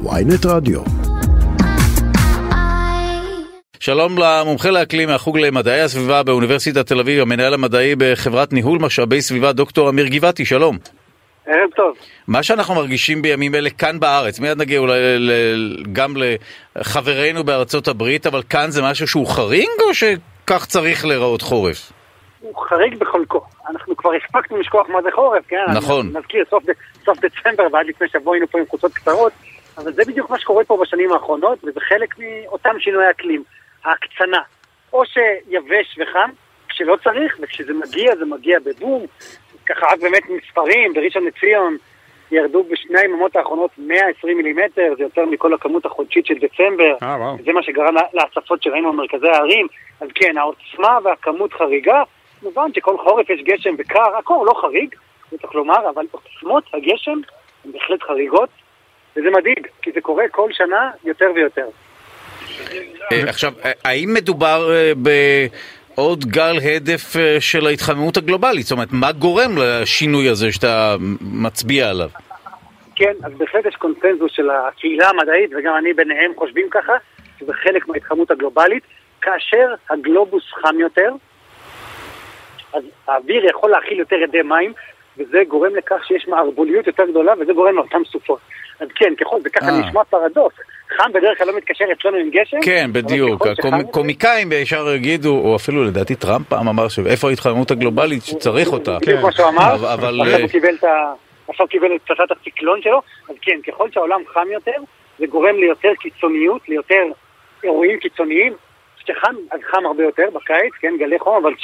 ויינט רדיו. שלום למומחה לאקלים מהחוג למדעי הסביבה באוניברסיטת תל אביב, המנהל המדעי בחברת ניהול משאבי סביבה, דוקטור אמיר גבעתי, שלום. ערב טוב. מה שאנחנו מרגישים בימים אלה כאן בארץ, מיד נגיע אולי גם לחברינו בארצות הברית, אבל כאן זה משהו שהוא חריג או שכך צריך להיראות חורף? הוא חריג בחלקו. אנחנו כבר הספקנו לשכוח מה זה חורף, כן? נכון. אני נזכיר, סוף, סוף דצמבר ועד לפני שבוע היינו פה עם חולצות קצרות, אבל זה בדיוק מה שקורה פה בשנים האחרונות, וזה חלק מאותם שינויי אקלים. ההקצנה. או שיבש וחם, כשלא צריך, וכשזה מגיע, זה מגיע בבום. ככה רק באמת מספרים, בראשון לציון ירדו בשני היממות האחרונות 120 מילימטר, זה יותר מכל הכמות החודשית של דצמבר. אה, וואו. זה מה שגרם להצפות שראינו במרכזי הערים. אז כן, העוצמה והכמות חריגה. מובן שכל חורף יש גשם וקר, הקור לא חריג, צריך לומר, אבל עוצמות הגשם הן בהחלט חריגות, וזה מדאיג, כי זה קורה כל שנה יותר ויותר. אה, עכשיו, אה, האם מדובר אה, בעוד גל הדף של ההתחממות הגלובלית? זאת אומרת, מה גורם לשינוי הזה שאתה מצביע עליו? כן, אז בהחלט יש קונצנזוס של הקהילה המדעית, וגם אני ביניהם חושבים ככה, שזה חלק מההתחממות הגלובלית. כאשר הגלובוס חם יותר, אז האוויר יכול להכיל יותר ידי מים, וזה גורם לכך שיש מערבוליות יותר גדולה, וזה גורם לאותן סופות. אז כן, ככל, זה ככה נשמע פרדוקס. חם בדרך כלל לא מתקשר אצלנו עם גשם. כן, בדיוק. הקומיקאים ישר יגידו, או אפילו לדעתי טראמפ פעם אמר שאיפה ההתחממות הגלובלית שצריך אותה. בדיוק מה שהוא אמר, אבל... עכשיו הוא קיבל את ה... עכשיו קיבל את פצצת הציקלון שלו, אז כן, ככל שהעולם חם יותר, זה גורם ליותר קיצוניות, ליותר אירועים קיצוניים. כשחם, אז חם הרבה יותר בקיץ, כן, גלי חום, אבל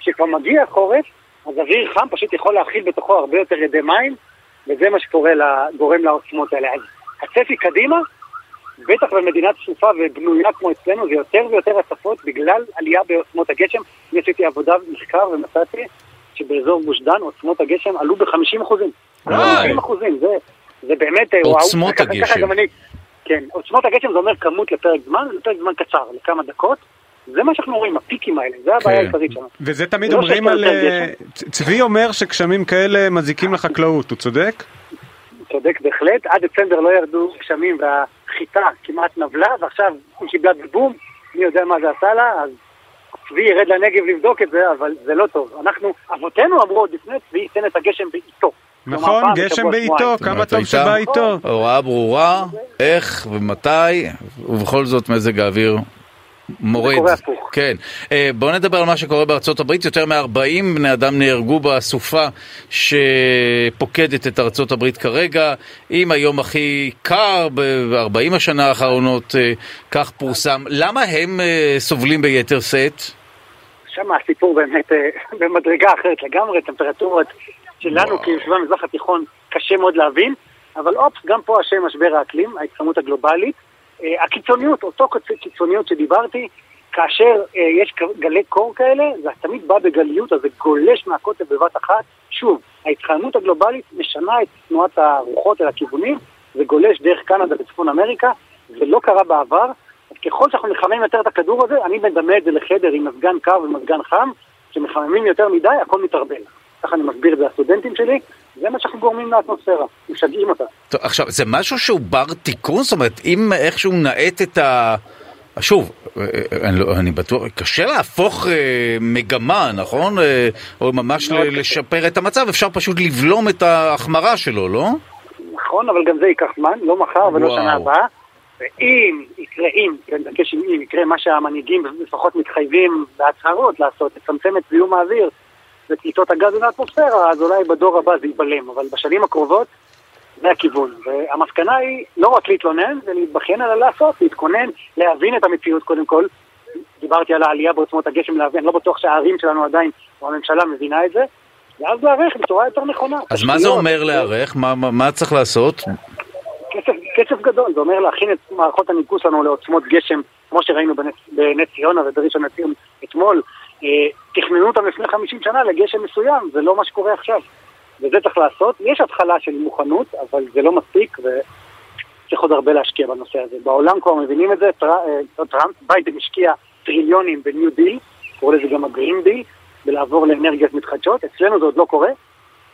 כשכבר מגיע החורף, אז אוויר חם פשוט יכול להכיל בתוכו הרבה יותר ידי מים, וזה מה שקורה, גורם לעוצמות האלה. אז הצפי קדימה, בטח במדינה צפופה ובנויה כמו אצלנו, זה יותר ויותר הצפות בגלל עלייה בעוצמות הגשם. אני עשיתי עבודה מחקר ומצאתי שבאזור גוש דן עוצמות הגשם עלו ב-50 אחוזים. 50 אחוזים, זה, זה באמת... עוצמות וואו, הגשם. ככה גם אני, כן, עוצמות הגשם זה אומר כמות לפרק זמן, לפרק זמן קצר, לכמה דקות. זה מה שאנחנו רואים, הפיקים האלה, זה הבעיה כן. העיקרית שלנו. וזה תמיד לא אומרים על... אה, צבי אומר שגשמים כאלה מזיקים לחקלאות, הוא צודק? צודק בהחלט, עד דצמבר לא ירדו גשמים והחיטה כמעט נבלה, ועכשיו היא קיבלה בבום, מי יודע מה זה עשה לה, אז צבי ירד לנגב לבדוק את זה, אבל זה לא טוב. אנחנו, אבותינו אמרו עוד לפני צבי, תן את הגשם בעיתו. נכון, גשם בעיתו. כמה טוב שבא איתו. הוראה ברורה, איך ומתי, ובכל זאת מזג האוויר מורד. כן. אה, בואו נדבר על מה שקורה בארצות הברית. יותר מ-40 בני אדם נהרגו בסופה שפוקדת את ארצות הברית כרגע. עם היום הכי קר ב-40 השנה האחרונות, אה, כך פורסם. למה הם אה, סובלים ביתר שאת? שם הסיפור באמת במדרגה אחרת לגמרי, טמפרטורות שלנו. כיושבי המזרח התיכון קשה מאוד להבין, אבל אופס, גם פה השם משבר האקלים, ההתחממות הגלובלית. אה, הקיצוניות, אותו קיצ- קיצוניות שדיברתי, כאשר אה, יש גלי קור כאלה, זה תמיד בא בגליות, אז זה גולש מהקוטב בבת אחת. שוב, ההתחממות הגלובלית משנה את תנועת הרוחות אל הכיוונים, זה גולש דרך קנדה וצפון אמריקה, זה לא קרה בעבר. אז ככל שאנחנו מחממים יותר את הכדור הזה, אני מדמה את זה לחדר עם מזגן קר ומזגן חם, כשמחממים יותר מדי, הכל מתערבל. ככה אני מסביר את זה לסטודנטים שלי, זה מה שאנחנו גורמים לאטמוספירה, משגעים אותה. טוב, עכשיו, זה משהו שהוא בר תיקון? זאת אומרת, אם איכשהו נאט את ה... שוב, אה, אה, אני, לא, אני בטוח, קשה להפוך אה, מגמה, נכון? אה, או ממש ל-. לשפר את המצב, אפשר פשוט לבלום את ההחמרה שלו, לא? נכון, אבל גם זה ייקח זמן, לא מחר ולא. שנה הבאה. ואם יקרה, אם, כן, עם אם, יקרה מה שהמנהיגים לפחות מתחייבים בהצהרות לעשות, לצמצם את זיהום האוויר ופליטות הגז לאטמוספירה, אז אולי בדור הבא זה ייבלם, אבל בשנים הקרובות זה הכיוון. והמסקנה היא לא רק להתלונן ולהתבכיין, אלא לעשות, להתכונן, להבין את המציאות קודם כל. דיברתי על העלייה בעוצמות הגשם, להבין, אני לא בטוח שהערים שלנו עדיין, או הממשלה מבינה את זה, ואז להיערך בצורה יותר נכונה. אז מה זה אומר להיערך? מה, מה, מה צריך לעשות? כסף, כסף גדול, זה אומר להכין את מערכות הניקוס שלנו לעוצמות גשם, כמו שראינו בנס, בנס ציונה ובראשון לציון אתמול. אה, תכננו אותם לפני 50 שנה לגשם מסוים, זה לא מה שקורה עכשיו. וזה צריך לעשות. יש התחלה של מוכנות, אבל זה לא מספיק, וצריך עוד הרבה להשקיע בנושא הזה. בעולם כבר מבינים את זה, טר, אה, לא טראמפ, ביידן השקיע טריליונים ב New Deal, קורא לזה גם ה Green Deal, ולעבור לאנרגיות מתחדשות. אצלנו זה עוד לא קורה.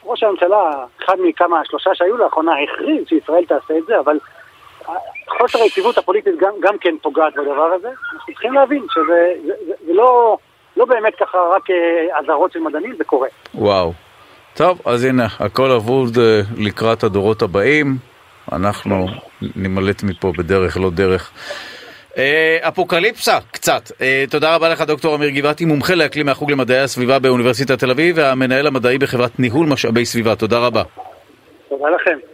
ראש הממשלה, אחד מכמה, שלושה שהיו לאחרונה, הכריז שישראל תעשה את זה, אבל חוסר היציבות הפוליטית גם, גם כן פוגעת בדבר הזה. אנחנו צריכים להבין שזה זה, זה, זה לא, לא באמת ככה רק אה, אזהרות של מדענים, זה קורה. וואו. טוב, אז הנה, הכל אבוד אה, לקראת הדורות הבאים. אנחנו נימלט מפה בדרך לא דרך. אה, אפוקליפסה, קצת. תודה רבה לך, דוקטור אמיר גבעתי, מומחה לאקלים מהחוג למדעי הסביבה באוניברסיטת תל אביב והמנהל המדעי בחברת ניהול משאבי סביבה. תודה רבה. תודה לכם.